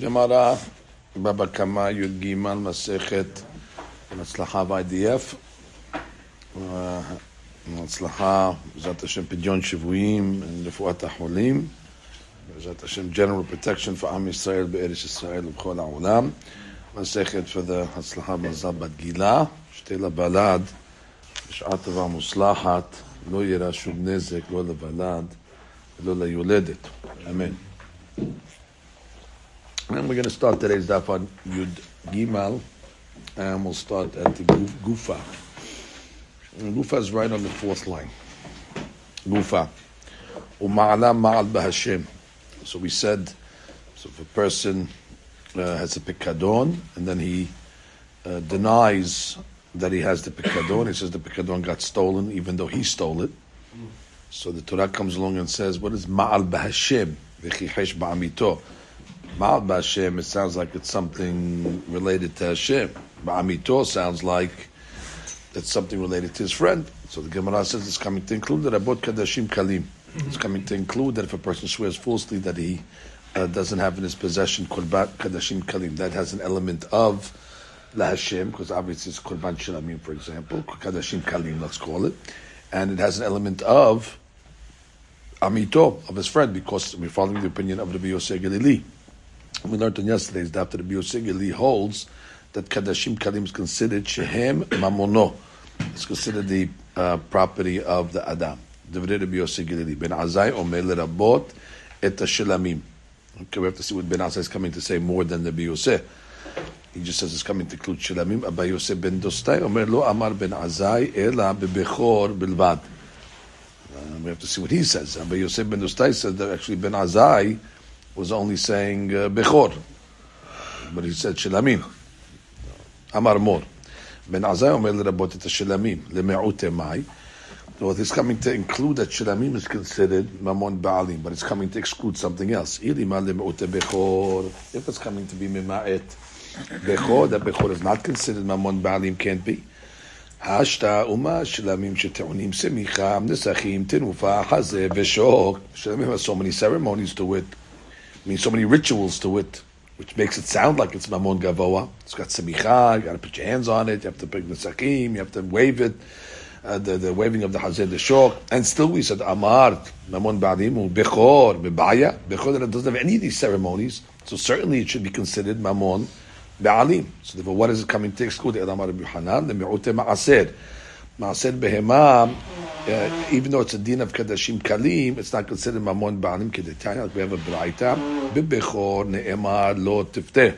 גמרא, בבא קמא י"ג מסכת הצלחה ב-IDF, הצלחה בעזרת השם פדיון שבויים, רפואת החולים, בעזרת השם general protection for עם ישראל בארץ ישראל ובכל העולם, מסכת הצלחה במזל בת גילה, שתי לבלד, בשעה טובה מוצלחת, לא יראה שום נזק, לא לבלד ולא ליולדת, אמן. And we're going to start today's daf on Yud Gimal, and we'll start at the Gufa. Gufa is right on the fourth line. Gufa. Uma'ala ma'al b'Hashem. So we said, so if a person uh, has a pikadon, and then he uh, denies that he has the pikadon, he says the pikadon got stolen, even though he stole it. So the Torah comes along and says, what is ma'al b'Hashem? V'chichesh ba'amito. Ma'al b'Hashem, it sounds like it's something related to Hashem. Ba'amito sounds like it's something related to his friend. So the Gemara says it's coming to include that Abot Kadashim Kalim. It's coming to include that if a person swears falsely that he uh, doesn't have in his possession Korban Kadashim Kalim, that has an element of La Hashem, because obviously it's Korban Shilamim, for example, Kadashim Kalim, let's call it. And it has an element of Amito, of his friend, because we're following the opinion of Rabbi Yosef Galili. We learned on yesterday's that after Rabbi Yosef Galili holds that Kadashim Kalim is considered Shehem Mamono. It's considered the uh, property of the Adam. Ben Azai Omer Lerabot Et Shilamim. Okay, we have to see what Ben Azai is coming to say more than Rabbi Yosef. He just says it's coming to include Shilamim. Abba Yosef ben Dostai Omer Lo Amar ben Azai Ela Bebechor Bilvad. Uh, we have to see what he says. Abba Yosef ben Dostai said that actually Ben Azai was only saying uh, Bechor. But he said Shilamim. Amar Mor. Ben Azai Omer Lerabot Et Shilamim. Leme'ute Mai. So it's coming to include that Shilamim is considered Mamon Baalim, but it's coming to exclude something else. Irima Leme'ute Bechor, If it's coming to be Mima'et Bechor, that Bechor is not considered Mamon Baalim, can't be. Hashta Uma Shilamim Shetaunim Semicha Nisachim Tinufa Hazeh Veshok. Shilamim has so many ceremonies to it, I mean so many rituals to it, which makes it sound like it's Mamon Gavoa. It's got Semicha, you got to put your hands on it, you have to pick Nisachim, you have to wave it uh, the, the waving of the Hazeh, the Shok, and still we said Amar, Mamon Ba'alim, Bechor, Bebaya, Bechor that doesn't have any of these ceremonies, so certainly it should be considered Mamon Ba'alim. So therefore, what is it coming to exclude? Amar Hanan, the Me'ute Ma'aser. Ma'aser Behema, uh, even though it's a din of Kadashim Kalim, it's not considered Mamon Ba'alim Kedetanya, like we have a Braita, Bebechor, Ne'emar, Lo Tifteh.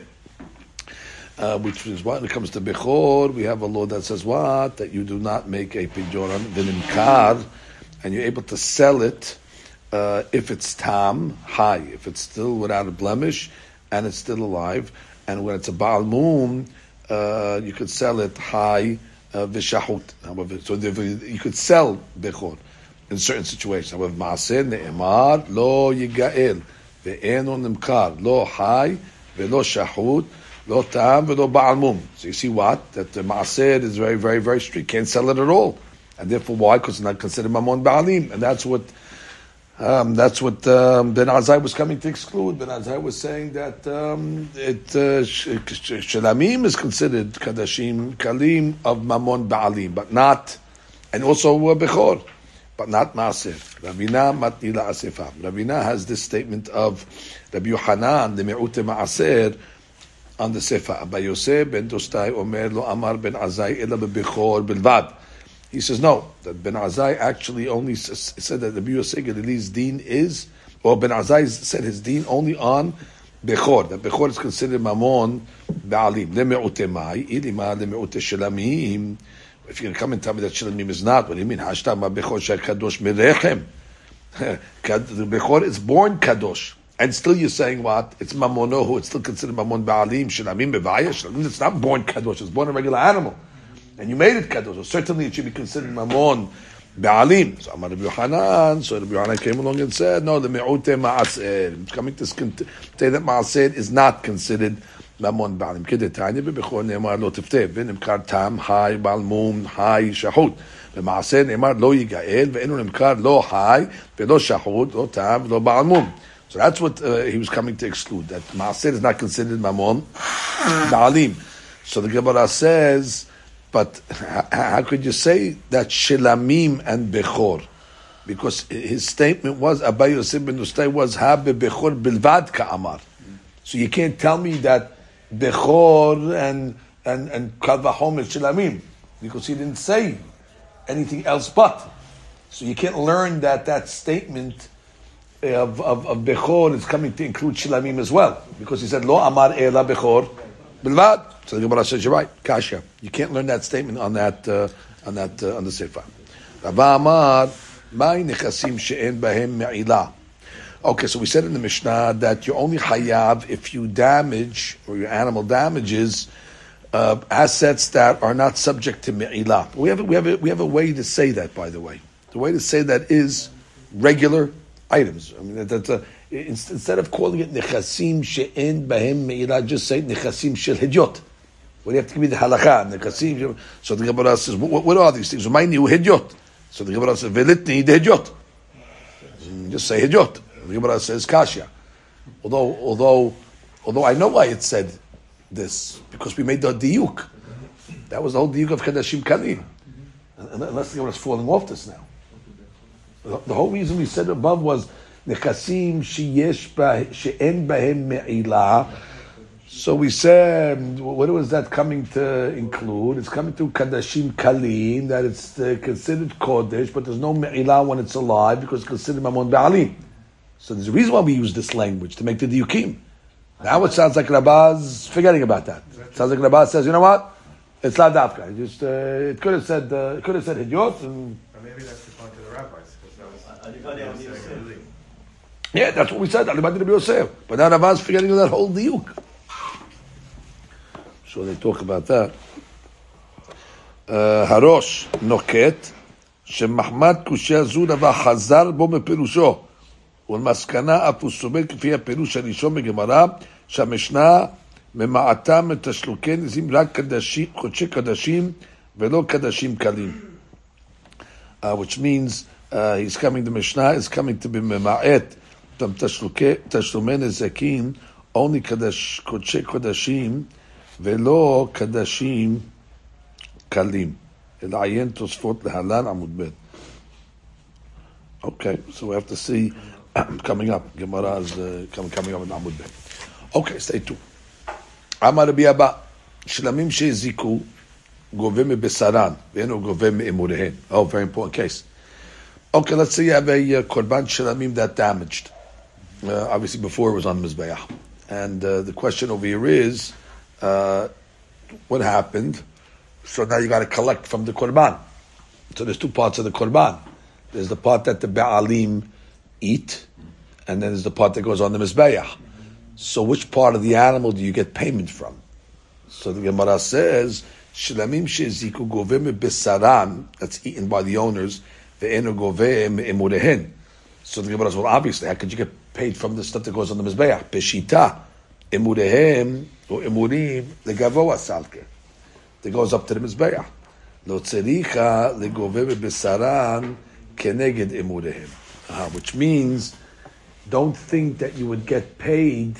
Uh, which is what when it comes to Bechor, we have a law that says what? That you do not make a pijoran vinimkar, and you're able to sell it uh, if it's tam, high, if it's still without a blemish, and it's still alive, and when it's a Baal Moon, uh, you could sell it high, Uh, vishahut. However, so you could sell Bechor in certain situations. However, Maaseh ne'emar lo yigael, ve'eno nimkar, lo high, ve'lo shahut, Lo tam v'lo ba'al mum. So you see what? That the ma'aser is very, very, very strict. Can't sell it at all. And therefore, why? Because it's not considered mamon ba'alim. And that's what, um, that's what um, Ben Azai was coming to exclude. Ben Azai was saying that um, it uh, shalamim is considered kadashim kalim of mamon ba'alim, but not, and also uh, bechor, but not ma'aser. Ravina matnila asefa. Ravina has this statement of Rabbi Yohanan, the me'ute ma'aser, on the Sefer. Abba Yosef ben Dostai Omer lo Amar ben Azai ela bebechor bilvad. He says no, that Ben Azai actually only said that the Yosef Galili's deen is, or Ben Azai said his deen only on Bechor. That Bechor is considered mamon ba'alim. Leme'ute ilima leme'ute shelamim. If you're going to come and tell me that shelamim is not, what do you mean? Hashtam bechor shekadosh mirechem. The Bechor is born kadosh. And still you're saying what? It's mamonohu, it's still considered mamon ba'alim, shilamim bevaya, shilamim, it's not born kadosh, it's born a regular animal And you made it kadosh, so certainly it should be considered mamon ba'alim. So Amar Rabbi Yohanan, so Rabbi Yohanan came along and said, no, the me'ute ma'aser, it's coming to say that ma'aser is not considered mamon ba'alim. Kedetanya bebechor ne'emar lo tifteh, v'nimkar tam, hai, balmum, hai, shahut. במעשה נאמר לא יגאל ואינו נמכר לא חי ולא שחוט, לא טעם ולא בעל מום. So that's what uh, he was coming to exclude. That maaser is not considered mamon ba'alim. So the Gemara says, but how could you say that shilamim and bechor? Because his statement was Abay Yosef ben Ustay was habe bechor bilvad ka'amar. So you can't tell me that bechor and and and kalvahom is shilamim because he didn't say anything else but. So you can't learn that that statement of, of, of Bechor is coming to include Shilamim as well. Because he said, Lo Amar Ela Bechor Bilvad. So the Gemara says, you're right, Kasha. You can't learn that statement on that, uh, on that, uh, on the Sefer. Rava Amar, Mai Nechasim She'en Bahem. Okay, so we said in the Mishnah that you only hayav if you damage, or your animal damages, uh, assets that are not subject to me'ilah. We have, a, we, have we have a way to say that, by the way. The way to say that is regular items. I mean, that, that's a, instead of calling it nechasim she'en bahem me'ilah, just say nechasim shel hidyot. What do you have to give me the halakha? Nechasim. So the Gemara says, what, what are these things? Remind you hidyot. So the Gemara says, velitni de hidyot. Just say hidyot. The Gemara says kasha. Although, although, although I know why it said this because we made the diuk. That was the whole diuk of Kadashim Kalim. Unless the Gemara is falling off this now. The whole reason we said above was Nechasim sheyesh she'en bahem me'ilah. So we said, what was that coming to include? It's coming to Kadashim Kalim, that it's uh, considered Kodesh, but there's no Me'ilah when it's alive because it's considered Mamon Ba'alim. So there's a reason why we use this language, to make the Diukim. Now it sounds like Rabaz forgetting about that. It sounds like Rabaz says, you know what? It's La Davka. Just, uh, it could have said, uh, it could have said Hidyot. And... maybe that's the point of the rabbis. Yeah, that's what we said. Alibadi Rabbi Yosef. But now Rabaz forgetting that whole diuk. So they talk about that. הראש נוקט שמחמד קושייה זו דבר חזר בו מפירושו ולמסקנה אף הוא סובר כפי הפירוש הראשון בגמרא שהמשנה ממעטה מתשלוקי נזים רק קדשים, חודשי קדשים ולא קדשים קלים. Uh, which means uh, he's coming, the Mishnah is coming to be ממעט תשלומי נזקים only קדש, קודשי קודשים ולא קדשים קלים. אלא עיין תוספות להלן עמוד ב'. Okay, so we have to see coming up. Is uh, coming, up Amud Bey. Okay, stay tuned. אמר רבי אבא, שלמים שהזיקו גובה מבשרן, ואינו גובה מאמוריהן. Oh, very important case. Okay, let's uh, korban shalamim that damaged. Uh, obviously, before it was on Mizbeah. And uh, the question over here is, uh, what happened? So now you got to collect from the korban. So there's two parts of the korban. There's the part that the Ba'alim eat, and then there's the part that goes on the Mizbeah. So which part of the animal do you get payment from? So the Gemara says, Shilamim sheziku govim besaran, that's eaten by the owners, emurehen. So the Gemara says, well, obviously, how could you get paid from the stuff that goes on the Mizbeah? Peshita, emurehem, or emurim, the gavoa salke. That goes up to the Mizbeah. Lo tzericha legove besaran keneged emurehem. Uh, which means don't think that you would get paid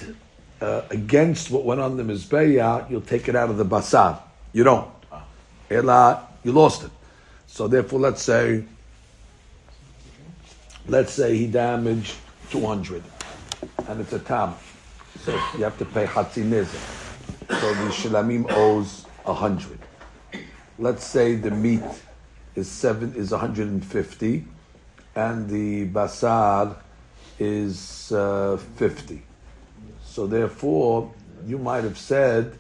uh, against what went on the Mizbeah, you'll take it out of the basar. You don't. Ela, you lost it. So therefore, let's say, let's say he damaged 200, and it's a tam. So you have to pay Hatzi So the Shilamim owes a 100. Let's say the meat is seven is 150 and the basar is uh, 50. So therefore, you might have said,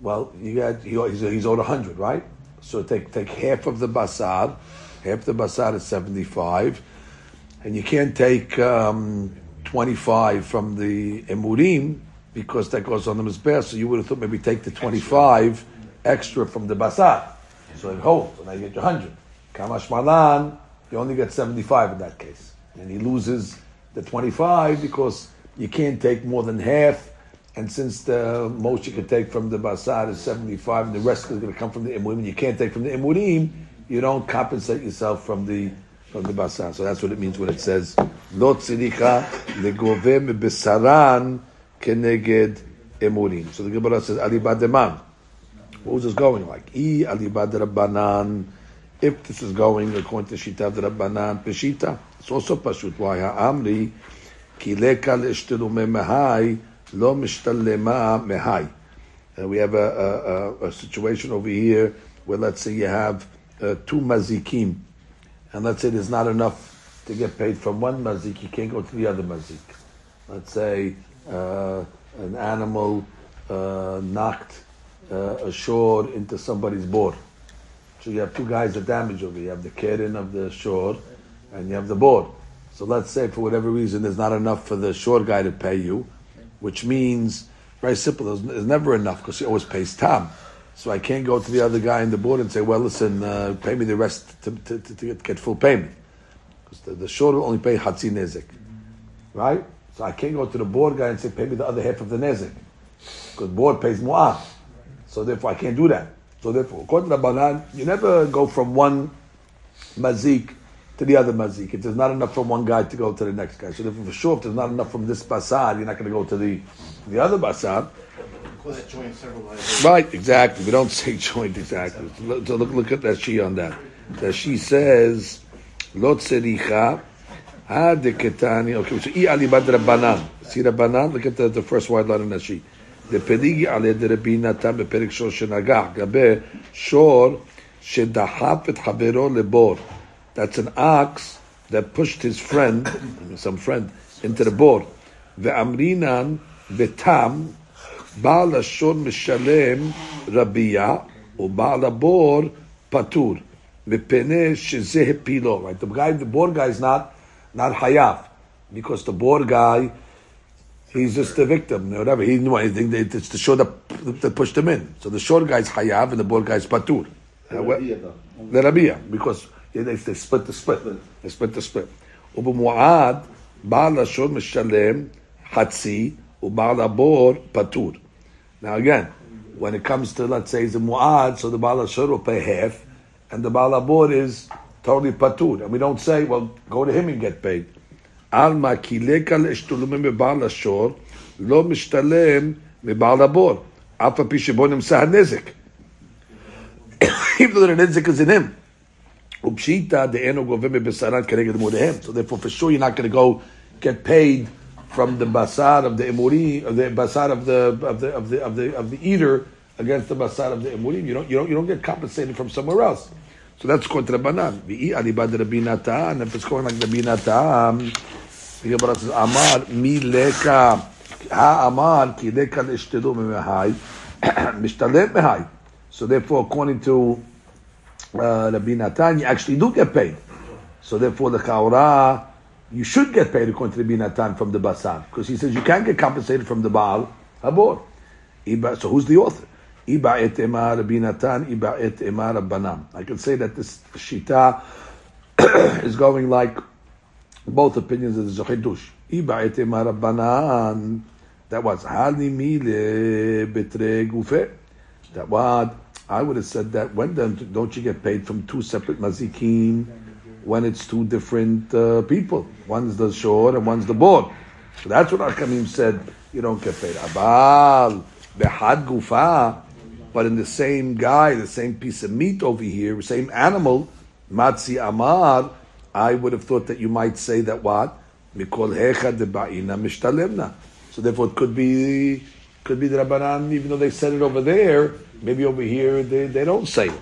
well, you got he's, he's owed 100, right? So take take half of the basar, half the basar is 75, and you can't take um, 25 from the emurim because that goes on the mizbeah. So you would have thought maybe take the 25 extra from the basar. So it holds, and now you get your 100. Kamash malan, you only get 75 in that case. And he loses the 25 because you can't take more than half. And since the most you can take from the basar is 75 and the rest is going to come from the imurim, you can't take from the imurim, you don't compensate yourself from the from the basar. So that's what it means when it says lo tziricha legove besaran keneged emurim. So the Gemara says alibad deman. What was this going like? I alibad rabbanan. If this is going according to Shita Rabbanan, Peshita, it's also Pashut. Why? Ha'amri, ki leka le'ishtilume mehai, lo mishtalema mehai. And we have a, a, a, a situation over here where let's say you have uh, two mazikim, and let's say there's not enough to get paid from one mazik, you can't go to the other mazik. Let's say uh, an animal uh, knocked uh, ashore into somebody's board. So you have two guys that damage over. You have the keren of the shore, and you have the board. So let's say for whatever reason there's not enough for the shore guy to pay you, which means very simple. There's, there's never enough because he always pays tam. So I can't go to the other guy in the board and say, well, listen, uh, pay me the rest to, to, to, to get, full payment. Because the, the shore will only pay hatzi nezik. Right? So I can't go to the board guy and say, pay me the other half of the nezik. Because board pays mu'ah. So therefore I can't do that. So therefore, according to Banan, you never go from one mazik to the other mazik. If there's not enough from one guy to go to the next guy. So therefore, for sure, if there's not enough from this basar, you're not going to go to the, the other basar. Right, exactly. We don't say joint exactly. So look, look at that she on that. That she says, "Lo tzericha ha deketani." Okay, so i alibad rabbanan. See rabbanan. Look at the, the first wide line in that she. דפליגי על ידי רבי נתן בפרק שור שנגח, לגבי שור שדחף את חברו לבור. That's an ox that pushed his friend, some friend, into the בור. ואמרינן ותם, בעל השור משלם רבייה, ובעל הבור פטור. מפני שזה הפילו. Right? The guy, the בור guy is not, not חייב, because the בור guy He's just the victim, whatever. He didn't do anything. It's the short that, that pushed him in. So the short guy's hayav and the board guy's patur. The rabia, because they, they, they split the split. They split the split. ובמועד, בעל השור משלם חצי, ובעל הבור patur. Now again, when it comes to let's say the mu'ad, so the bala shur will pay half, and the bala board is totally patur, and we don't say, well, go to him and get paid. Alma kileka le'shtulumim bebala shur lo mishtalem mebala board. Alpha pishibonim sahnezik. Even though the nizik is in him. Upshita de eno govim besaran keneged more to him. So therefore, for sure, you're not going to go get paid from the basar of the emuri, of the basar of the of the of the of the of the eater against the basar of the emurim. You don't you don't you don't get compensated from somewhere else. So that's called Rabbanan. V'i alibad Rabbi Natan. If it's going like Rabbi Natan, the Gemara says, Amar mi leka ha-amar ki leka l'ishtelu mehai mishtalem mehai. So therefore, according to uh, Rabbi Natan, you actually do get paid. So therefore, the kaura, you should get paid according to Rabbi Natan from the basar, because he says you can't get compensated from the baal habor. So who's the author? Iba et emar Rabbi Natan, iba et emar Rabbanan. I can say that this shita is going like both opinions of the Zochidush. Iba et emar Rabbanan. That was halni mile betre gufe. That what I would have said that when then don't you get paid from two separate mazikim when it's two different uh, people? One's the shore and one's the board. So that's what Arkamim said. You don't get paid. Abal behad gufa but in the same guy, the same piece of meat over here, same animal, matzi amar, I would have thought that you might say that what? Mikol hecha de ba'ina mishtalemna. So therefore it could be, could be the Rabbanan, even though they said it over there, maybe over here they, they don't say it.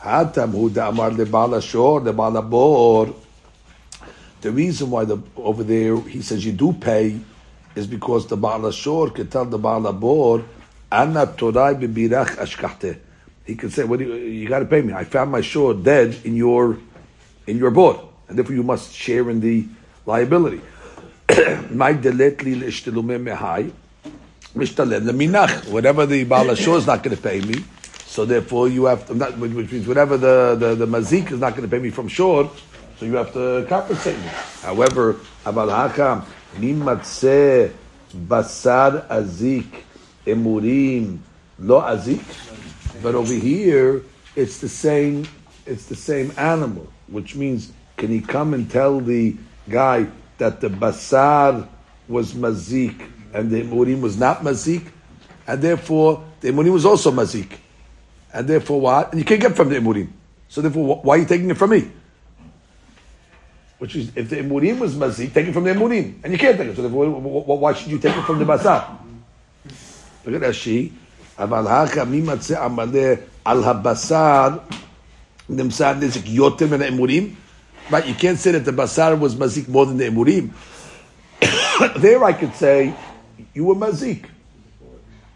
Hatam hu da'amar leba'al ashor, leba'al abor. The reason why the, over there he says you do pay is because the Baal Ashur can tell the Baal Abor, Anna Torai bibirach ashkachte. He can say, "What you, you got to pay me? I found my shore dead in your in your boat, and therefore you must share in the liability." Whatever the Baal Ashur is not going to pay me, so therefore you have to, not, which means whatever the, the, the mazik is not going to pay me from shore, so you have to compensate me. However, abal hakam nimatze basar azik emurim lo azik. But over here, it's the same it's the same animal, which means can he come and tell the guy that the basar was mazik and the emurim was not mazik, and therefore the emurim was also mazik, and therefore what? And you can't get from the Imurim. So therefore, why are you taking it from me? Which is, if the Imurim was Mazik, take it from the Imurim. And you can't take it. So therefore, why should you take it from the Basar? Look at Rashi, אבל הכא מי מצא עמלה על הבשר נמצא הנזק יותר מן האמורים? But you can't say that the basar was mazik more than the emurim. there I could say, you were mazik.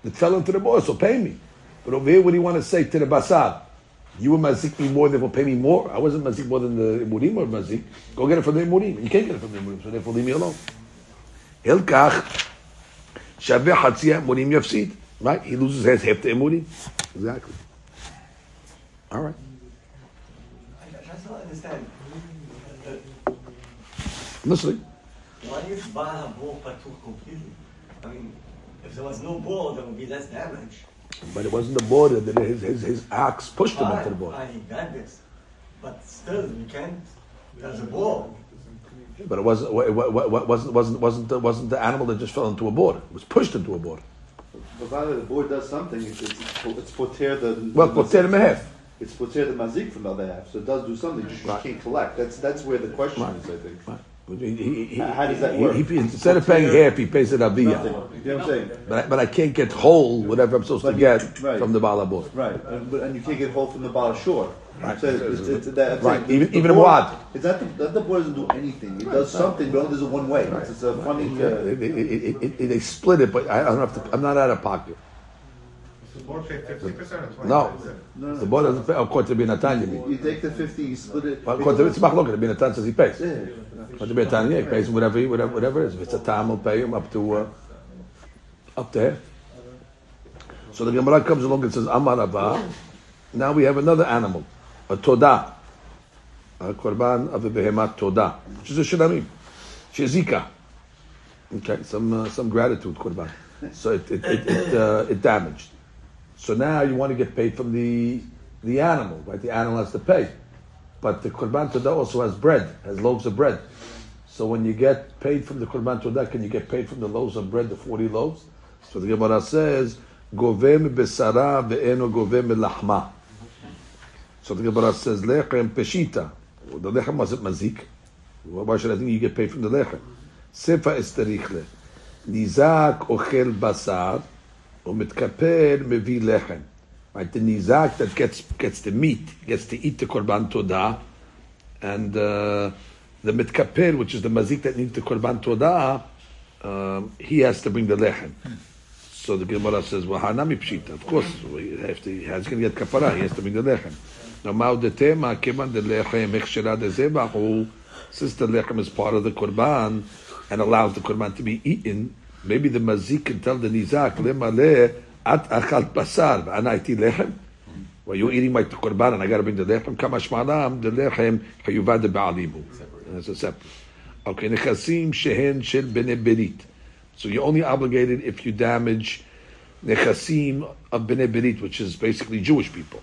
It fell into the boy, so pay me. But over here, what do you want to say to the basad? You were mazik me more, therefore pay me more. I wasn't mazik more than the emurim or mazik. Go get it from the emurim. You can't get it from the emurim, so therefore leave me alone. Ilkach shaveh hatzia emurim yafsid. Right? He loses his half the emurim. Exactly. All right. I understand. Why is Baal Bor Patuch completely? I mean, if there was no ball, there would be less damage. But it wasn't the border that his, his, his ox pushed him into the I, border. I got this. But still, you can't. There's a bore. But it wasn't, it wa- wa- wa- wasn't, wasn't, wasn't, the, wasn't the animal that just fell into a border. It was pushed into a border. Provided the board does something, it's, it's, it's poter the. Well, the poter mehef. It's poter the mazik from the other half, so it does do something, just you Right. can't collect. That's, that's where the question Right. is, I think. Right. He, he, How does that work? he- instead of paying half, he pays it aviyah. You know what I'm saying? But I, but I can't get whole whatever I'm supposed to But you- get right. from the balabor. Right, and, but, and you can't get hold from the Baal Shore. Right. So it's, it's, it's, that, Right. the- Even- the even wad. It's not the, that the board doesn't do anything. It does something, but only does it one way. It's, it's a funny. Uh, it, it, it, they split it, but I don't have to. I'm not out of pocket. The board paid fifty percent or twenty No, percent? no, the no. board doesn't pay. According to Binatan, you mean? You take the fifty, you split it. Well, According to it's machloket. Binatan says he pays. Yeah. But the Binatan, yeah, he pays whatever, he- whatever, whatever it is. If it's a tam, he'll pay him up to uh, up there. So the Gemara comes along and says Amar Abba. Now we have another animal, a toda, a korban of a behemat toda, which is a shinamim, shezika. Okay, some uh, some gratitude korban. So it it it, it, uh, it damaged. So now you want to get paid from the the animal, right? The animal has to pay, but the korban toda also has bread, has loaves of bread. So when you get paid from the korban toda, can you get paid from the loaves of bread, the forty loaves? So the Gemara says, "Govem besara ve'eno govem lahma." So the Gemara says, "Lechem peshita." The lechem wasn't mazik. Why should I think you get paid from the lechem? Sefa esterichle. Nizak ochel basar, u'mitkapel mevi lechem. Right, the nizak that gets gets the meat, gets to eat the korban toda, and uh, the mitkapel, which is the mazik that needs the korban toda, um, he has to bring the lechem. So the Gemara says, well, hanami pshita. Of course, we have to, get kapara. He has to bring the lechem. Now, ma'u de tema, kivan de lechem, ekshera de zebahu, since the lechem is part of the korban and allows the korban to be eaten, maybe the mazik can tell the nizak, lemale at achal basar, v'anaiti lechem. Well, you're eating my korban and I got to bring the lechem. Kama shmalam, the lechem, chayuvad de ba'alimu. That's a separate. Okay, nechasim shehen shel bene berit. So you're only obligated if you damage nechasim of bene berit, which is basically Jewish people.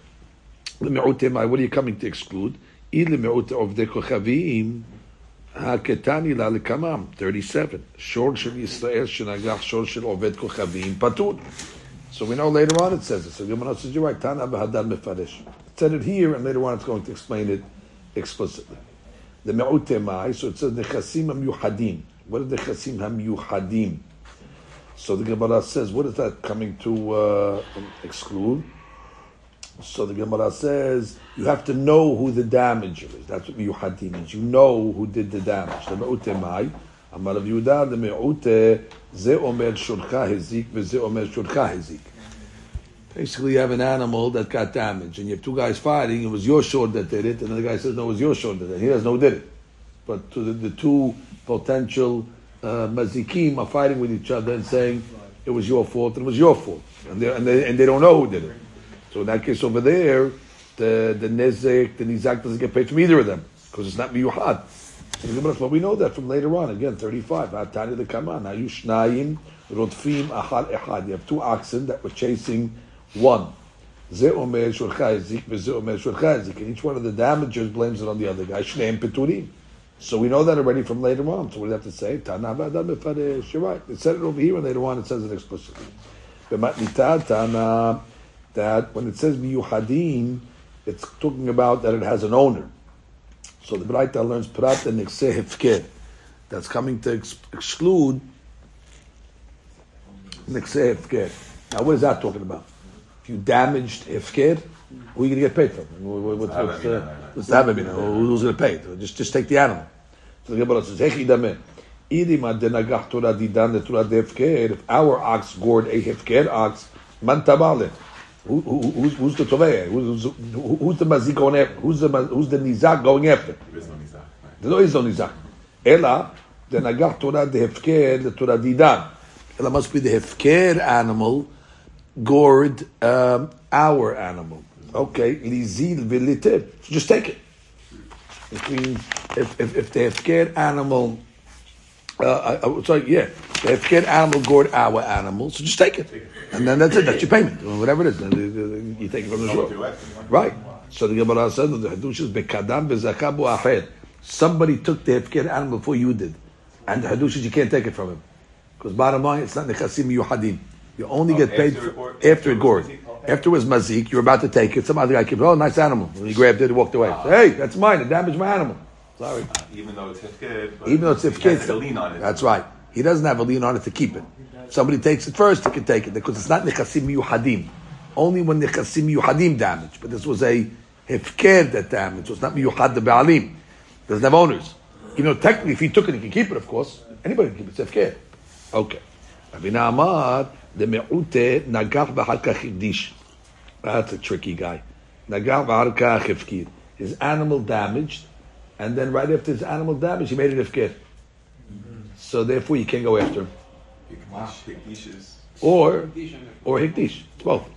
What are you coming to exclude? Of de kochavim, haketani la 37. Shor shel Yisrael shenagach shor shel oved kochavim patur. So we know later on it says it. So Gemara says, you're right, Tana b'hadar mefarish. It said it here, and later on it's going to explain it explicitly. The me'utemai, so it says nechasim hamyuhadim. What the nechasim hamyuhadim? So the Gemara says, what is that coming to uh, exclude? So the Gemara says, you have to know who the damager is. That's what yuhadim means. You know who did the damage. The me'ute mai. Basically, you have an animal that got damaged, and you have two guys fighting. It was your sword that did it, and the guy says, "No, it was your sword that did it." He doesn't know who did it. But the, the two potential uh, mazikim are fighting with each other and saying, "It was your fault, it was your fault," and and they, and they don't know who did it. So in that case over there, the the nezek, the nizak doesn't get paid from either of them because it's not miyuhad. But we know that from later on. Again, thirty-five. Atani the kaman. Ayushnayim rodfim achal echad. You have two oxen that were chasing one. Ze omer shul chazik, v'ze omer shul chazik. And each one of the damagers blames it on the other guy. Shneim peturim. So we know that already from later on. So we have to say, Tana. You're right. It said it over here, and later on it says it explicitly. That when it says miyuhadim, it's talking about that it has an owner. So the Braita learns prat and hefker. That's coming to ex- exclude nixeh hefker. Now, what is that talking about? If you damaged hefker, who are you going to get paid from? What- What's, uh, what's? Who's going to pay? Just, just take the animal. So the Gemara says, "Hechi dameh." If our ox gored a hefker ox, man. Who, who, who's, who's the toveh? Who's, who's, who's the mazik going after? Who's the, who's the nizak going after? There no is no nizak. Ela, the nagach Torah the hefker, the Torah didan. Ela must be the hefker animal gored um, our animal. Okay, lizil v'litiv. So just take it. If we, if, if, if the hefker animal, uh, uh, sorry, yeah, the hefker animal gored our animal, so just take it. And then that's it, that's your payment, whatever it is. Then uh, you- uh, You take it from the shore. Right. So the Gemara says that the Hadush is Bekadam Bezakabu Aher. Somebody took the hefker animal before you did. And the Hadush is you can't take it from him. Because bottom line, it's not Nechasim Yuhadim. You only Oh, get paid after for, it gored- after after it gored. was mazik, okay. After it was mazik, you're about to take it. Some other guy came, oh, nice animal. And he grabbed it and walked away. So, hey, that's mine. It damaged my animal. Sorry. Even though it's hefked, but Even though it's he if kids, has a lien on it. That's right. He doesn't have a lien on it to keep it. If somebody takes it first, he can take it because it's not nechasim yuhadim. Only when nechasim yuhadim damage. But this was a hefker that damaged. So it's not miyuhad the baalim. Doesn't have owners. You know, technically, if he took it, he can keep it. Of course, anybody can keep it. It's hefker. Okay. Rabina Amar the me'ute nagach v'halka chigdish. That's a tricky guy. Nagach v'halka hefkir. His animal damaged, and then right after his animal damage, he made it hefker. So therefore, you can't go after him. Or, or hikdish. It's both.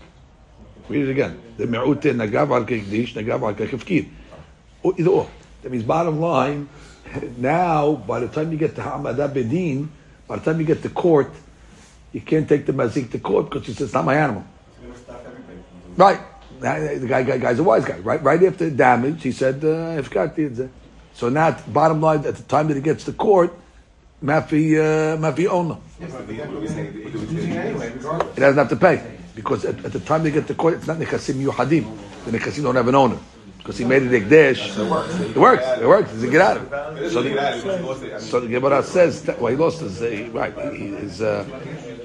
Read it again. The me'ute nagav al hikdish, nagav al kefkir. Or Either or. That means bottom line, now, by the time you get to Hamadah Bedin, by the time you get to court, you can't take the mazik to court because he says, it's not my animal. Right. The guy, guy, guy's a wise guy. Right, right after damage, he said, uh, "If got the So now, bottom line, at the time that he gets to court, mafi, uh, mafi owner. Yes, but then we're using we're using it anyway, regardless. He doesn't have to pay because at, at the time they get to court, it's not nekasim yuhadim. The nekasim don't have an owner because he made it ekdesh. It works. It works. It works. He doesn't get out of it. So the, so the Gemara says that, well, he lost his uh, right. He, his, uh,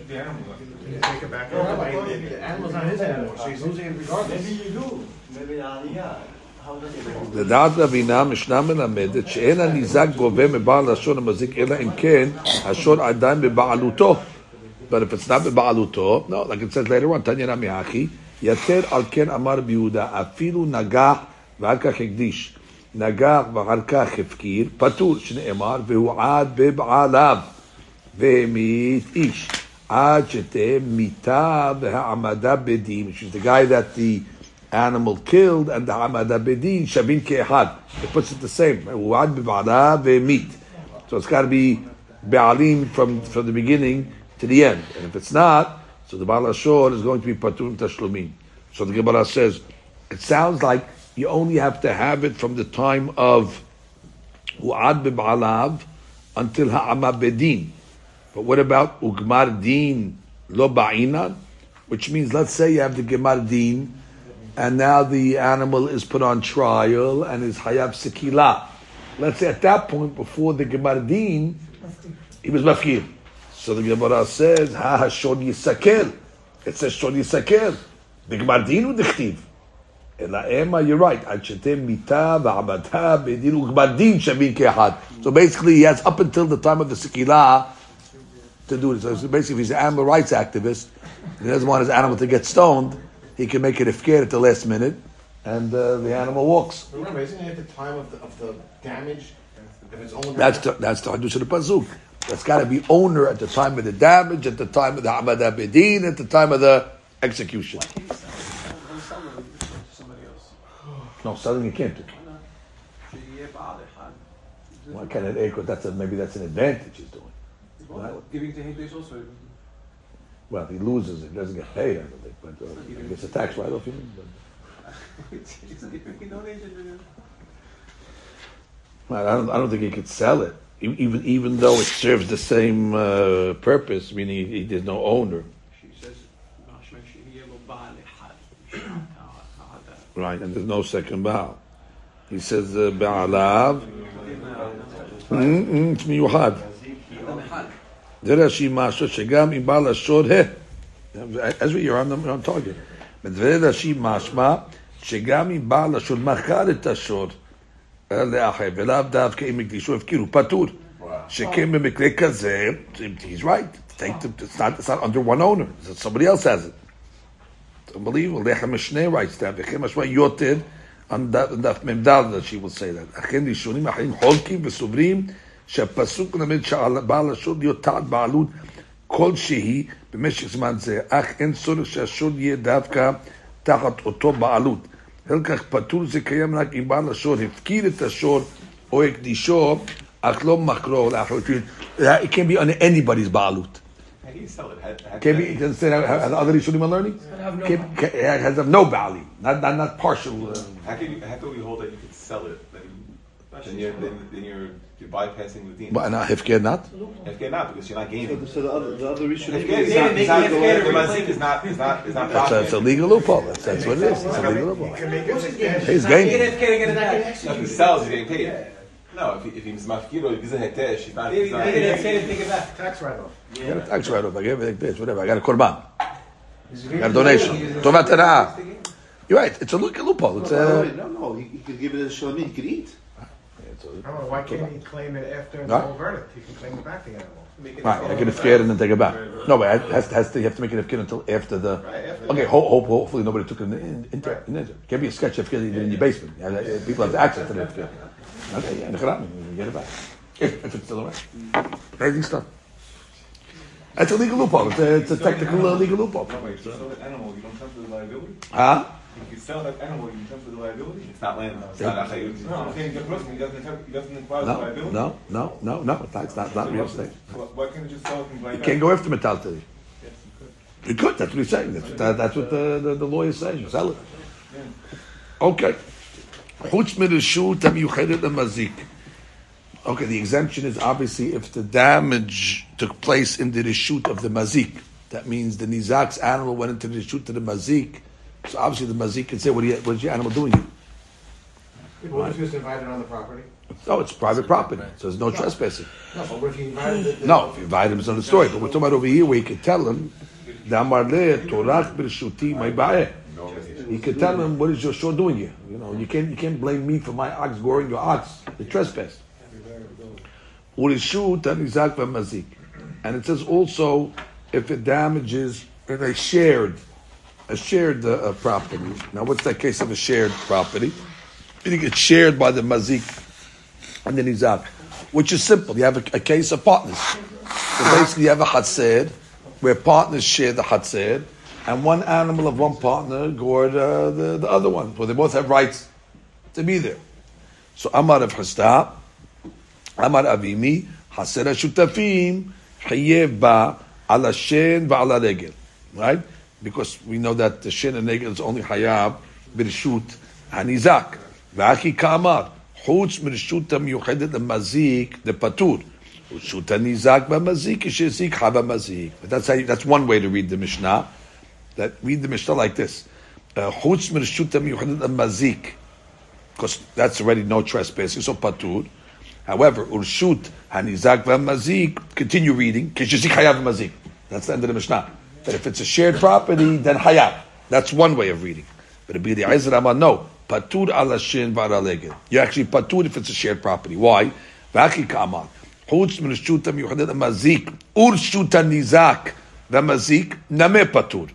The animal, you take it back. The animal's not his animal, so he's losing it regardless. Maybe you do. Maybe the aliyah. לדעת רבינה משנה מלמדת שאין הניזק גובה מבעל לשון המזיק אלא אם כן השור עדיין בבעלותו. But if it's not בבעלותו, no, like it says later on, תניא נמי אחי, יתר על כן אמר ביהודה, אפילו נגח ואחר כך הקדיש. נגח ואחר כך הפקיר, פטור, שנאמר, והוא עד בבעליו, והמית איש. עד שתהיה מיתה והעמדה בדין, the guy that the animal killed and the Hamad shabin Shavin Ke'ehad. It puts it the same. Wad Bivada meat, So it's got to be Be'alim from, from the beginning to the end. And if it's not, so the Baal shor is going to be Patum Tashlumin. So the Gemara says, it sounds like you only have to have it from the time of U'ad Bib'alav until Ha'ama Bedin. But what about Ugmar Din Lo Ba'inan? Which means, let's say you have the Gemar Din and now the animal is put on trial and is hayab sekila. Let's say at that point, before the Gemardin, he was mafkir. So the Gemara says, ha hashon yisakel. It says shon yisakel. The Gemardin udechtiv. Ela ema, you're right. Achetem mita v'amata bedinu Gemardin shavin kehad. So basically, he has up until the time of the sekila to do this. So basically, if he's an animal rights activist, he doesn't want his animal to get stoned he can make it ifkir at the last minute, and uh, the animal walks. Remember, isn't it at the time of the, of the damage? If it's only. That's the, that's the Hadush of the Pasuk. That's got to be owner at the time of the damage, at the time of the Hamada Bedin, at the time of the execution. No, selling you can't do. Why can't it? Because that's a, maybe that's an advantage he's doing. Giving to Hekdesh also. Well, he loses it, he doesn't get paid out of it, but uh, he gets a tax write off, you mean? But, I, don't, I don't think he could sell it, even, even though it serves the same uh, purpose, meaning he, he, there's no owner. right, and there's no second bow. He says, uh, Ba'alav. Hmm, hmm, it's miyuhad. זה רש"י משהו שגם אם בעל השוד, Ezra, you're on, the, you're on target. בדברי רש"י משמע שגם אם בעל השוד מכר את השוד אה, לאחר, ולאו דווקא אם הקדישו הפקירו, פטור. שכן במקרה כזה, he's right, it's, not, it's not under one owner, somebody else has it. Unbelievable. Lechem Mishneh writes that. וכן משמע יותר, on דף מ"ד that she will say that. אכן ראשונים אחרים חולקים וסוברים שהפסוק מלמד שעל בעל השוד תחת בעלות כלשהי במשך זמן זה, אך אין צורך שהשוד יהיה דווקא תחת אותו בעלות. לכך פטור זה קיים רק אם בעל השוד הפקיר את השוד או הקדישו, אך לא מכרו לאחר. It can be on anybody's בעלות. Can you sell it? How, how Can can be, can say the other Rishonim are learning? Can, can, it has no value, not, not, not partial. Uh, how can you, how can we hold that you could sell it? Then, then you're then, then you're you're bypassing the dean. but not Hefker not? FK not because you're not gaining. So the other, the other issue. FK is not, is not, the mazik is not is not is not That's a, it's a legal loophole. That's, that's what it is. It's a legal loophole. You can make it extend. He's gaining. If he sells, he's getting paid. No, if if he's mafkiro, if he's a hetesh, he's not. He's not Tax write-off. I got a tax write-off. I gave everything this, whatever. I got a korban. I got a donation. Tovat You're right. It's a legal loophole. It's No, wait, a. no, no, he, he could give it as shalom, he could eat. It's a- I don't know, why can't he claim it after the No. whole verdict? He can claim it back the animal. Right, I can Hefker and then take it back. No, but it has, has to, you have to make it Hefker until after the. after Okay, ho- hope, hopefully nobody took it in, in, in, in, It can't be a sketch Hefker that you did in your basement. You have- uh, People have access to the Hefker. Okay, yeah, you get it back. If, if it's still around. Crazy stuff. That's a legal loophole. It's a, it's a technical uh, legal loophole. No, wait, if you sell that animal, you don't transfer the liability. Huh? If you sell that animal, you transfer the liability. It's not land. It's not achayut. No, I'm saying the person he doesn't have, he doesn't acquire the No, liability. no, no, no, no. It's not, it's not, not real estate. So why can't you just sell it and buy You it can't back? go after Metaltari. You could, that's what he's saying. That's what, that, that's what the, the, the lawyer is saying. Sell it. Okay. חוץ מרשות המיוחדת למזיק. Okay, the exemption is obviously if the damage took place in the reshut of the mazik. That means the nizak's animal went into the reshut of the mazik. so obviously the mazik can say, what, you, what is your animal doing here? If he was invited on the property? No, it's private property, so there's no trespassing. No, but if he invited the? No, if you invite him, it's another story. But we're talking about over here where you could tell him, "Damar le torach b'rshuti my ba'eh." He could tell him, "What is your shore doing here?" You know, you can't you can't blame me for my ox goring your ox. The trespass. Urishut anizak v'mazik, and it says also if it damages in a shared a shared uh, uh, property. Now, what's that case of a shared property? Meaning it's shared by the mazik and the nizak, which is simple. You have a, a case of partners. So basically, you have a hatzed where partners share the hatzed, and one animal of one partner gored uh, the, the other one. So they both have rights to be there. So Amar of Hasta, Amar Avimi, Haser Shutafim, Chayev Ba, Ala Shen Va'ala Regel. Right? Because we know that the Shen and is only Hayab, Birshut, Hanizak. V'aki Kamar, Chutz Mirshut HaMiyuchedet Mazik, the Patur. But that's, how that's one way to read the Mishnah. That read the Mishnah like this. Chutz Mirshut HaMiyuchedet Mazik because that's already no trespassing, so patur. However, urshut hanizak v'mazik, continue reading, kishizik hayav mazik. That's the end of the Mishnah. But if it's a shared property, then hayav. That's one way of reading. But the Ezer Amar, no. Patur ala shin v'ara You're actually patur if it's a shared property. Why? V'aki ka'amar. Chutz min urshut ha'miyuchadet mazik, urshut hanizak v'mazik, name patur.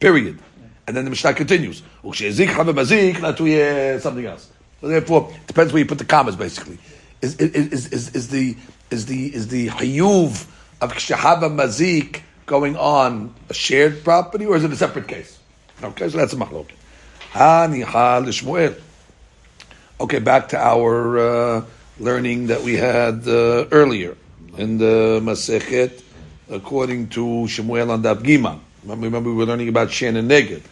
Period. And then the Mishnah continues. Ukshezik have mazik, not to something else. So therefore, it depends where you put the commas. Basically, is is is, is the is the is the hayuv of kshahava mazik going on a shared property or is it a separate case? Okay, so that's a machlok. Okay, back to our uh, learning that we had uh, earlier in the Masechet according to Shemuel and Dab Gima. Remember, remember we were learning about Shen and Neged.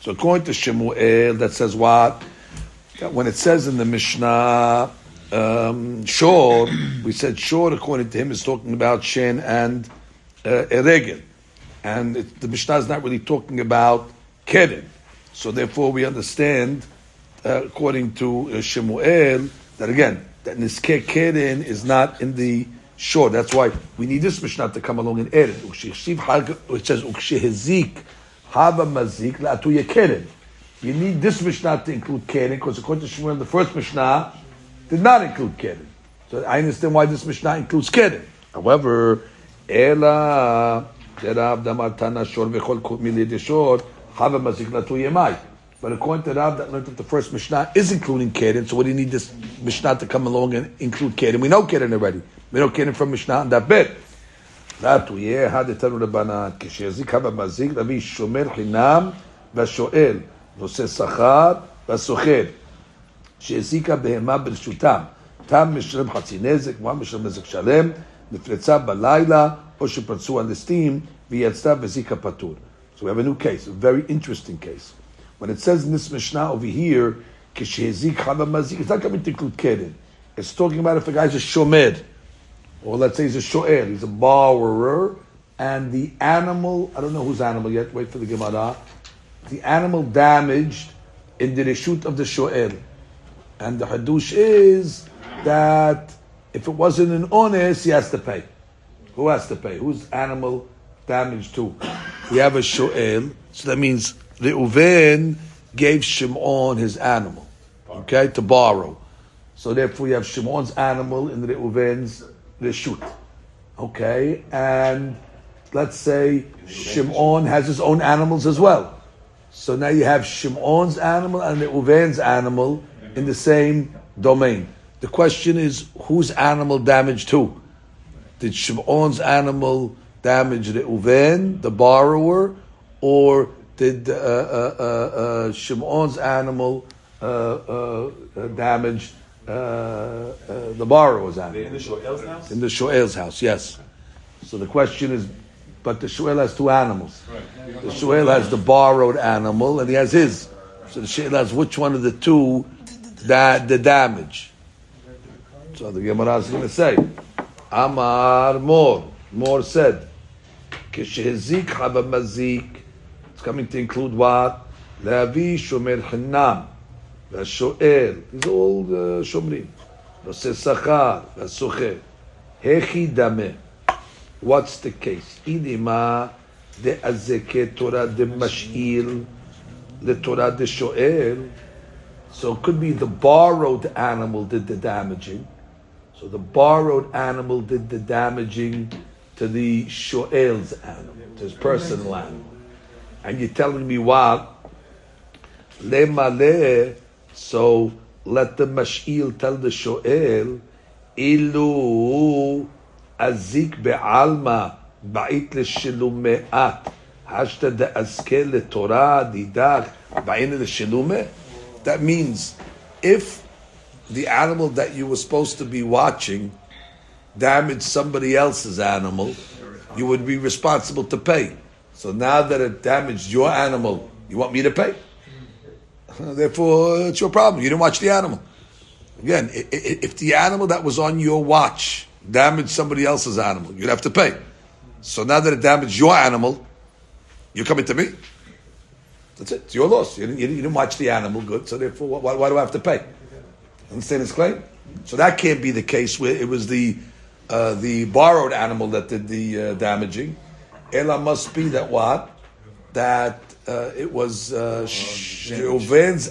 So according to Shemuel, that says what? That when it says in the Mishnah, um, Shor, we said Shor, according to him, is talking about Shen and uh. And it, the Mishnah is not really talking about Keren. So therefore we understand, uh, according to uh, Shemuel, that again, that Niske Keren is not in the Shor. That's why we need this Mishnah to come along and add it. It says, Ukshihezik Hava Mazik La'atu Keren. You need this Mishnah to include Keren, because according to Shemuel, the first Mishnah did not include Keren. So I understand why this Mishnah includes Keren. However, Ela Rav Damar Tana Shor V'chol Milid Shor Hava Mazik Latu Yemai. But according to Rav, that learned that the first Mishnah is including Keren, so what do you need this Mishnah to come along and include Keren? We know Keren already. We know Keren from Mishnah and that bit. Latu Yeh Had Etanu Rabbanan Kishezik Hava Mazik Lavi Shomer Chinam והשואל נושא שכר והסוחר שהזיקה בהמה ברשותם תם משלם חצי נזק, מה משלם נזק שלם, נפרצה בלילה, או שפרצו על פטור. So we have a new case, a very interesting case. When it says in this Mishnah over here, כשהזיק חלה מזיק, it's not coming to include. It's talking about if a guy is a shomer, or let's say he's a shoel, he's a borrower, and the animal, I don't know whose animal yet, wait for the Gemara, the animal damaged in the reshut of the shoel. And the hadush is that if it wasn't an honest, he has to pay. Who has to pay? Whose animal damaged to? We have a shoel, so that means Reuven gave Shimon his animal, okay, to borrow. So therefore, you have Shimon's animal in Reuven's reshut, okay, and let's say Shimon has his own animals as well. So now you have Shimon's animal and Reuven's animal in the same domain. The question is, whose animal damaged who? Did Shimon's animal damage the Reuven, the borrower, or did uh, uh, uh, uh, Shimon's animal uh, uh, damage uh, uh, the borrower's In animal? the Shoel's house? In the Shoel's house, yes. So the question is, but the Shoel has two animals. The Shoel has the borrowed animal, and he has his. So the Shoel has which one of the two that the damage. So the Gemara is going to say, Amar Mor. Mor said, Kishezik haba mazik. It's coming to include what? Levi shomer chinam. והשואל, these are all uh, שומרים. נושא שכר, והסוחר. הכי דמה. What's the case? הנה דאזקי תורה דמשאיל לתורה דשואל. So it could be the borrowed animal did the damaging. So the borrowed animal did the damaging to the shoel's animal, to his personal animal. And you're telling me what? Le male, so let the mash'il tell the shoel, ilu azik be'alma ba'it l'shilume'at, hashta de'azke le'torah didach ba'in l'shilume. That means if the animal that you were supposed to be watching damaged somebody else's animal, you would be responsible to pay. So now that it damaged your animal, you want me to pay? Therefore, it's your problem. You didn't watch the animal. Again, if the animal that was on your watch damaged somebody else's animal, you'd have to pay. So now that it damaged your animal, you're coming to me. That's it. It's your loss. You didn't, you didn't watch the animal good, so therefore, why, why do I have to pay? Understand his claim? So that can't be the case where it was the uh, the borrowed animal that did the uh, damaging. Ela must be that what? That uh, it was uh,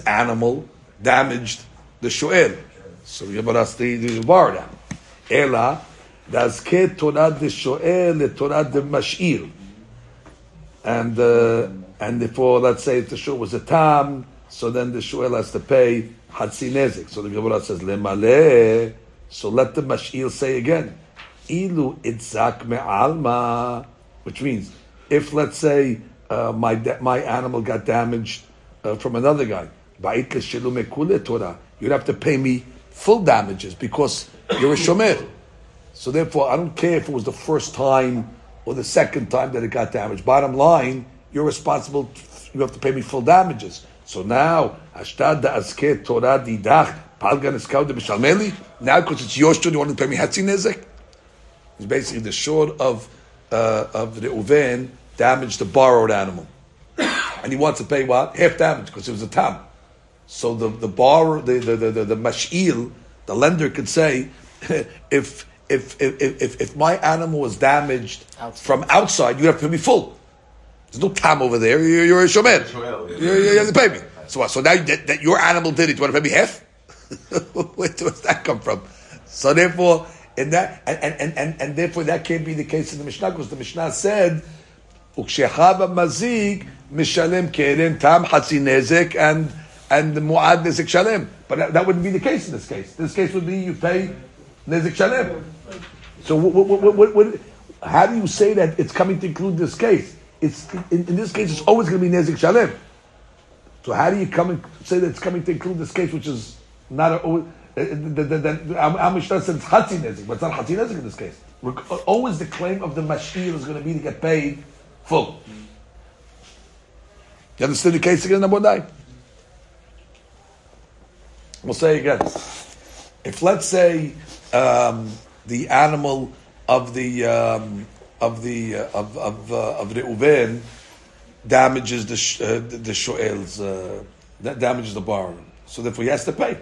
animal damaged the Shoel. So Gemara the, the borrowed animal. Ela, dazke Torah de Shoel le Torah de Mash'il. And uh, and therefore, let's say if the shul was a tam, so then the shul has to pay hatzi nezik. So the Gemara says lemale. So let the mashil say again, ilu itzak me'alma, which means if let's say uh, my my animal got damaged uh, from another guy, you'd have to pay me full damages because you're a shomer. So therefore, I don't care if it was the first time or the second time that it got damaged. Bottom line, you're responsible. You have to pay me full damages. So now, ashtad da azke Torah didach palgan eskau de b'shalmeli. Now, because it's your shul, you want to pay me hatzi nezek. It's basically the short of uh, of the uven damaged the borrowed animal, and he wants to pay what half damage because it was a tam. So the the borrower, the the the, the, the mash'il, the lender could say, if if if if, if my animal was damaged from outside, you have to pay me full. There's no tam over there. You're, you're a shomer. You, you have to pay me. So what? So now that, that your animal did it, you want to pay me half? Where does that come from? So therefore, in that and and, and, and, therefore that can't be the case in the Mishnah because the Mishnah said, "Ukshechava mazik mishalem keren tam hatzi nezek and and the muad nezek shalem." But that, that wouldn't be the case in this case. This case would be you pay nezek shalem. So what, what, what, what, what, how do you say that it's coming to include this case? It's in, in this case, it's always going to be nezik shalem. So how do you come and say that it's coming to include this case, which is not a, uh, the, our Mishnah says it's nezik, but it's not hatzi nezik in this case. We're, always the claim of the mashil is going to be to get paid full. You understand the case again, number nine? We'll say again. If let's say um, the animal of the um, of the uh, of of uh, of Reuven damages the sh- uh, the, the shoel's uh, that damages the barn, so therefore he has to pay.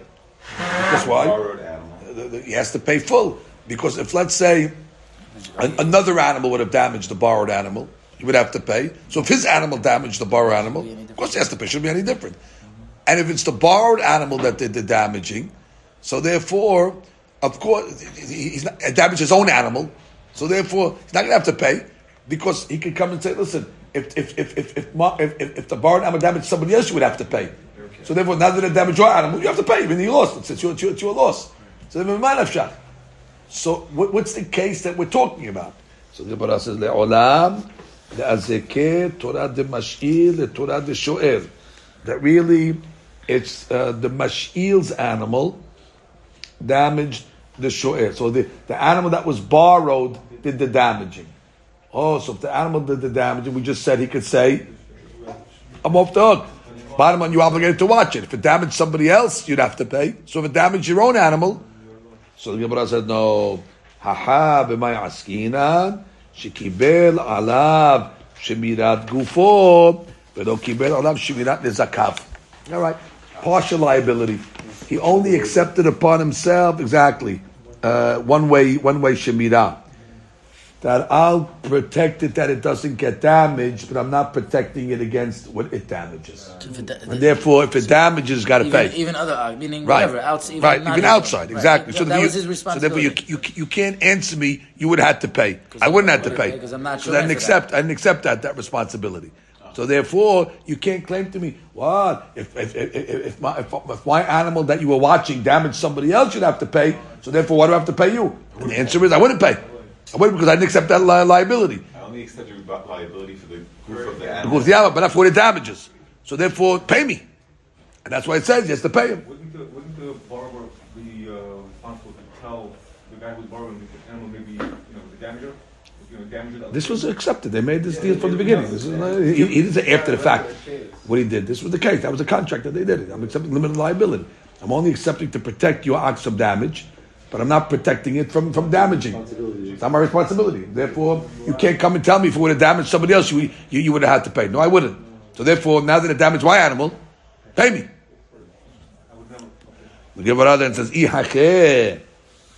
That's why Borrowed animal. the- the- he has to pay full. Because if let's say an, another animal would have damaged the borrowed animal, he would have to pay. So if his animal damaged the borrowed animal, of course he has to pay. Shouldn't be any different. And if it's the borrowed animal that did the damaging, so therefore, of course, he- he's not, damaged his own animal. So therefore, he's not going to have to pay because he could come and say, "Listen, if if if if if, if, if, if the borrowed animal damaged somebody else, you would have to pay." So therefore, now that it damaged your animal, you have to pay. Even you lost it, it's your, it's your, it's your loss. So then, manafshach. So what, what's the case that we're talking about? So the Gemara says, "Le'olam le'azekeh Torah de mash'il le Torah de sho'el." That really, it's uh, the mash'il's animal damaged the sho'el. So the, the animal that was borrowed did the damaging. Oh, so if the animal did the damaging, we just said he could say, "I'm off the hook." Bottom line, you're obligated to watch it. If it damaged somebody else, you'd have to pay. So if it damaged your own animal, so the Gemara said, no. Haha, b'may askinan, shekibel alav shemirat gufo, v'lo kibel alav shemirat nezakav. All right. Partial liability. He only accepted upon himself, exactly, uh, one way, one way shemirah. That I'll protect it that it doesn't get damaged, but I'm not protecting it against what it damages. It- And therefore, if it damages, got to pay. even other, meaning Right. whatever, outside, even right, even outside, right. exactly. So, that was you, his so therefore you, you, you can't answer me. You would have to pay. I wouldn't have to pay Because I'm not So I didn't for that. accept. I didn't accept that that responsibility. So therefore, you can't claim to me what if if, if, if, my, if, if my animal that you were watching damaged somebody else, you'd have to pay. So therefore, why do I have to pay you? And the answer is I wouldn't pay. I wouldn't because I didn't accept that li- liability. I only accept your liability for the guf of the animal. Because the animal, but not for the damages. So therefore, pay me. And that's why it says he has to pay him. Wouldn't the, wouldn't the borrower be uh, responsible to tell the guy who's borrowing the animal maybe, you know, the damager? You know, damager This was accepted. They made this deal from the beginning. This is not, he, he didn't say after the fact what he did. This was the case. That was the contract that they did it. I'm accepting limited liability. I'm only accepting to protect your ox from damage, but I'm not protecting it from, from damaging. It's not my responsibility. Therefore, you can't come and tell me if it would have damaged somebody else, you, you, you would have had to pay. No, I wouldn't. So therefore, now that it damaged my animal, pay me. The Gemara then says, "Ihacheh."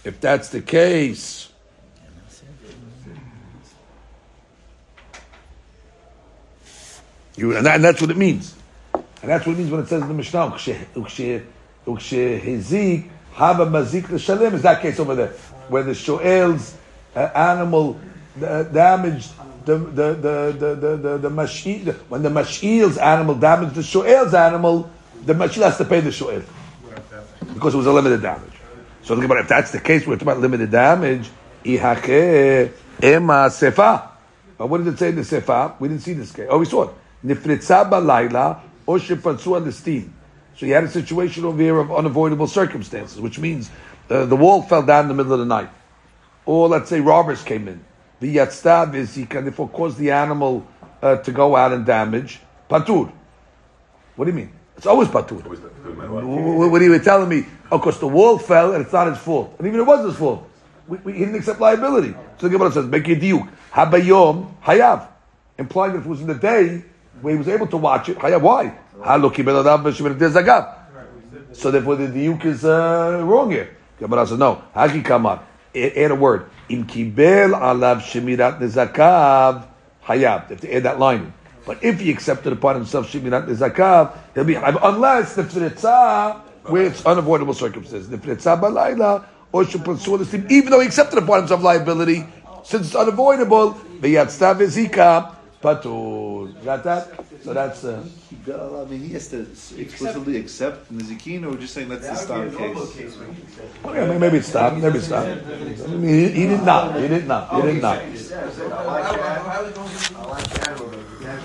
If that's the case, You, and, that, and that's what it means. And that's what it means when it says in the Mishnah, "Ukshe- ukshe- ukshehizik haba mazik l'shalem," is that case over there, where the shoel's uh, animal uh, damaged the the the the the, the, the mashil, when the mashil's animal damaged the shoel's animal, the mashil has to pay the shoel because it was a limited damage. So think about if that's the case, we're talking about limited damage. Ihake ema sefa. But what did it say in the sefa? We didn't see this case. Oh, we saw it. Nifritza balayla or shefatzu listin. So you had a situation over here of unavoidable circumstances, which means uh, the wall fell down in the middle of the night, or let's say robbers came in. the yatzta v'zika, and therefore cause the animal uh, to go out and damage, patur. What do you mean? It's always patur. What are you telling me? Of course, the wall fell and it's not his fault. And even if it was his fault. We, we, he didn't accept liability. So the Gemara says, Make a diuk. Habayom hayav. Implying that if it was in the day he was able to watch it. Why? So therefore the diuk is uh, wrong here. Gemara says, no. Haki kamar. Add a word. Im kibel alav shemirat nezakav hayav. If to add that line. But if he accepted upon himself shemirat nezakav, he'll be. Unless the fritzah, where it's unavoidable circumstances. The fritzah balayla, or shupransul istim, even though he accepted upon himself liability, since it's unavoidable, the yatzta v'zika, patur. Got that? So that's, uh, He I mean, he has to explicitly accept Nizikin, or we're just saying that's the start case. well, yeah, maybe it's stopped, maybe it's stopped. I mean, he, he did not, he did not, he did not. I like that.